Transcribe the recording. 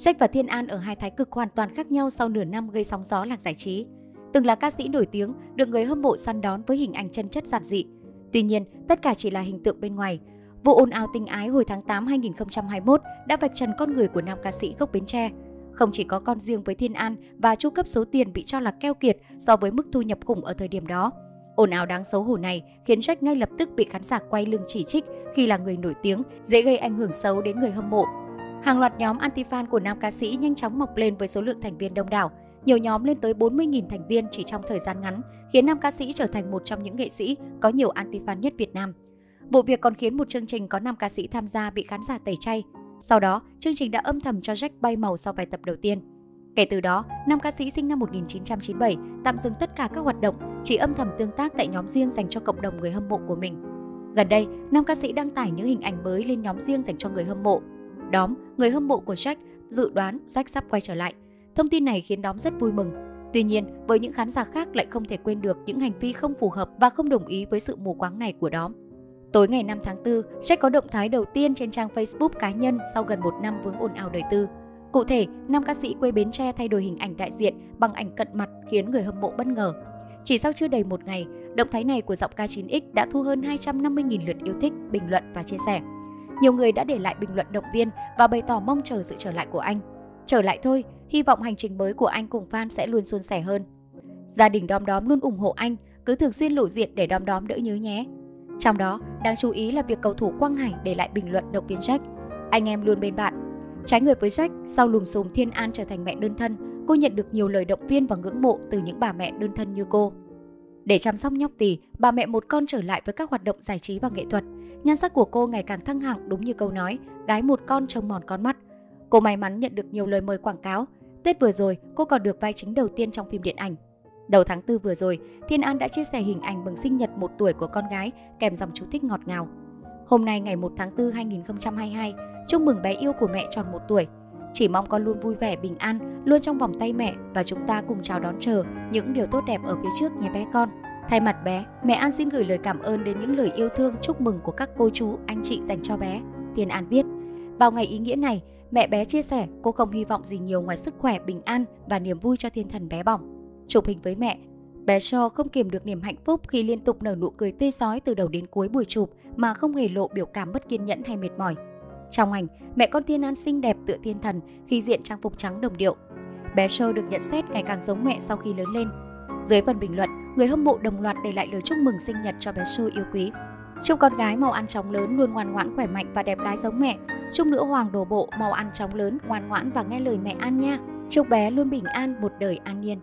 Trách và Thiên An ở hai thái cực hoàn toàn khác nhau sau nửa năm gây sóng gió làng giải trí. Từng là ca sĩ nổi tiếng, được người hâm mộ săn đón với hình ảnh chân chất giản dị. Tuy nhiên, tất cả chỉ là hình tượng bên ngoài. Vụ ồn ào tình ái hồi tháng 8 2021 đã vạch trần con người của nam ca sĩ gốc Bến Tre. Không chỉ có con riêng với Thiên An và chu cấp số tiền bị cho là keo kiệt so với mức thu nhập khủng ở thời điểm đó. Ồn ào đáng xấu hổ này khiến Jack ngay lập tức bị khán giả quay lưng chỉ trích khi là người nổi tiếng, dễ gây ảnh hưởng xấu đến người hâm mộ. Hàng loạt nhóm anti-fan của nam ca sĩ nhanh chóng mọc lên với số lượng thành viên đông đảo. Nhiều nhóm lên tới 40.000 thành viên chỉ trong thời gian ngắn, khiến nam ca sĩ trở thành một trong những nghệ sĩ có nhiều anti-fan nhất Việt Nam. Vụ việc còn khiến một chương trình có nam ca sĩ tham gia bị khán giả tẩy chay. Sau đó, chương trình đã âm thầm cho Jack bay màu sau vài tập đầu tiên. Kể từ đó, nam ca sĩ sinh năm 1997 tạm dừng tất cả các hoạt động, chỉ âm thầm tương tác tại nhóm riêng dành cho cộng đồng người hâm mộ của mình. Gần đây, nam ca sĩ đăng tải những hình ảnh mới lên nhóm riêng dành cho người hâm mộ. Đóm, người hâm mộ của Jack, dự đoán Jack sắp quay trở lại. Thông tin này khiến Đóm rất vui mừng. Tuy nhiên, với những khán giả khác lại không thể quên được những hành vi không phù hợp và không đồng ý với sự mù quáng này của Đóm. Tối ngày 5 tháng 4, Jack có động thái đầu tiên trên trang Facebook cá nhân sau gần một năm vướng ồn ào đời tư. Cụ thể, nam ca sĩ quê Bến Tre thay đổi hình ảnh đại diện bằng ảnh cận mặt khiến người hâm mộ bất ngờ. Chỉ sau chưa đầy một ngày, động thái này của giọng ca 9X đã thu hơn 250.000 lượt yêu thích, bình luận và chia sẻ. Nhiều người đã để lại bình luận động viên và bày tỏ mong chờ sự trở lại của anh. Trở lại thôi, hy vọng hành trình mới của anh cùng fan sẽ luôn suôn sẻ hơn. Gia đình Đom Đóm luôn ủng hộ anh, cứ thường xuyên lộ diện để Đom Đóm đỡ nhớ nhé. Trong đó, đáng chú ý là việc cầu thủ Quang Hải để lại bình luận động viên Jack. Anh em luôn bên bạn. Trái ngược với Jack, sau lùm xùm Thiên An trở thành mẹ đơn thân, cô nhận được nhiều lời động viên và ngưỡng mộ từ những bà mẹ đơn thân như cô. Để chăm sóc nhóc tỳ, bà mẹ một con trở lại với các hoạt động giải trí và nghệ thuật. Nhan sắc của cô ngày càng thăng hạng đúng như câu nói, gái một con trông mòn con mắt. Cô may mắn nhận được nhiều lời mời quảng cáo. Tết vừa rồi, cô còn được vai chính đầu tiên trong phim điện ảnh. Đầu tháng 4 vừa rồi, Thiên An đã chia sẻ hình ảnh mừng sinh nhật một tuổi của con gái kèm dòng chú thích ngọt ngào. Hôm nay ngày 1 tháng 4 2022, chúc mừng bé yêu của mẹ tròn một tuổi. Chỉ mong con luôn vui vẻ, bình an, luôn trong vòng tay mẹ và chúng ta cùng chào đón chờ những điều tốt đẹp ở phía trước nhé bé con. Thay mặt bé, mẹ An xin gửi lời cảm ơn đến những lời yêu thương chúc mừng của các cô chú, anh chị dành cho bé. Thiên An viết, vào ngày ý nghĩa này, mẹ bé chia sẻ cô không hy vọng gì nhiều ngoài sức khỏe, bình an và niềm vui cho thiên thần bé bỏng. Chụp hình với mẹ, bé Shaw không kiềm được niềm hạnh phúc khi liên tục nở nụ cười tươi sói từ đầu đến cuối buổi chụp mà không hề lộ biểu cảm bất kiên nhẫn hay mệt mỏi. Trong ảnh, mẹ con Thiên An xinh đẹp tựa thiên thần khi diện trang phục trắng đồng điệu. Bé Shaw được nhận xét ngày càng giống mẹ sau khi lớn lên. Dưới phần bình luận, người hâm mộ đồng loạt để lại lời chúc mừng sinh nhật cho bé Shaw yêu quý. Chúc con gái màu ăn chóng lớn luôn ngoan ngoãn khỏe mạnh và đẹp gái giống mẹ. Chúc nữ hoàng đổ bộ màu ăn chóng lớn ngoan ngoãn và nghe lời mẹ ăn nha. Chúc bé luôn bình an một đời an nhiên.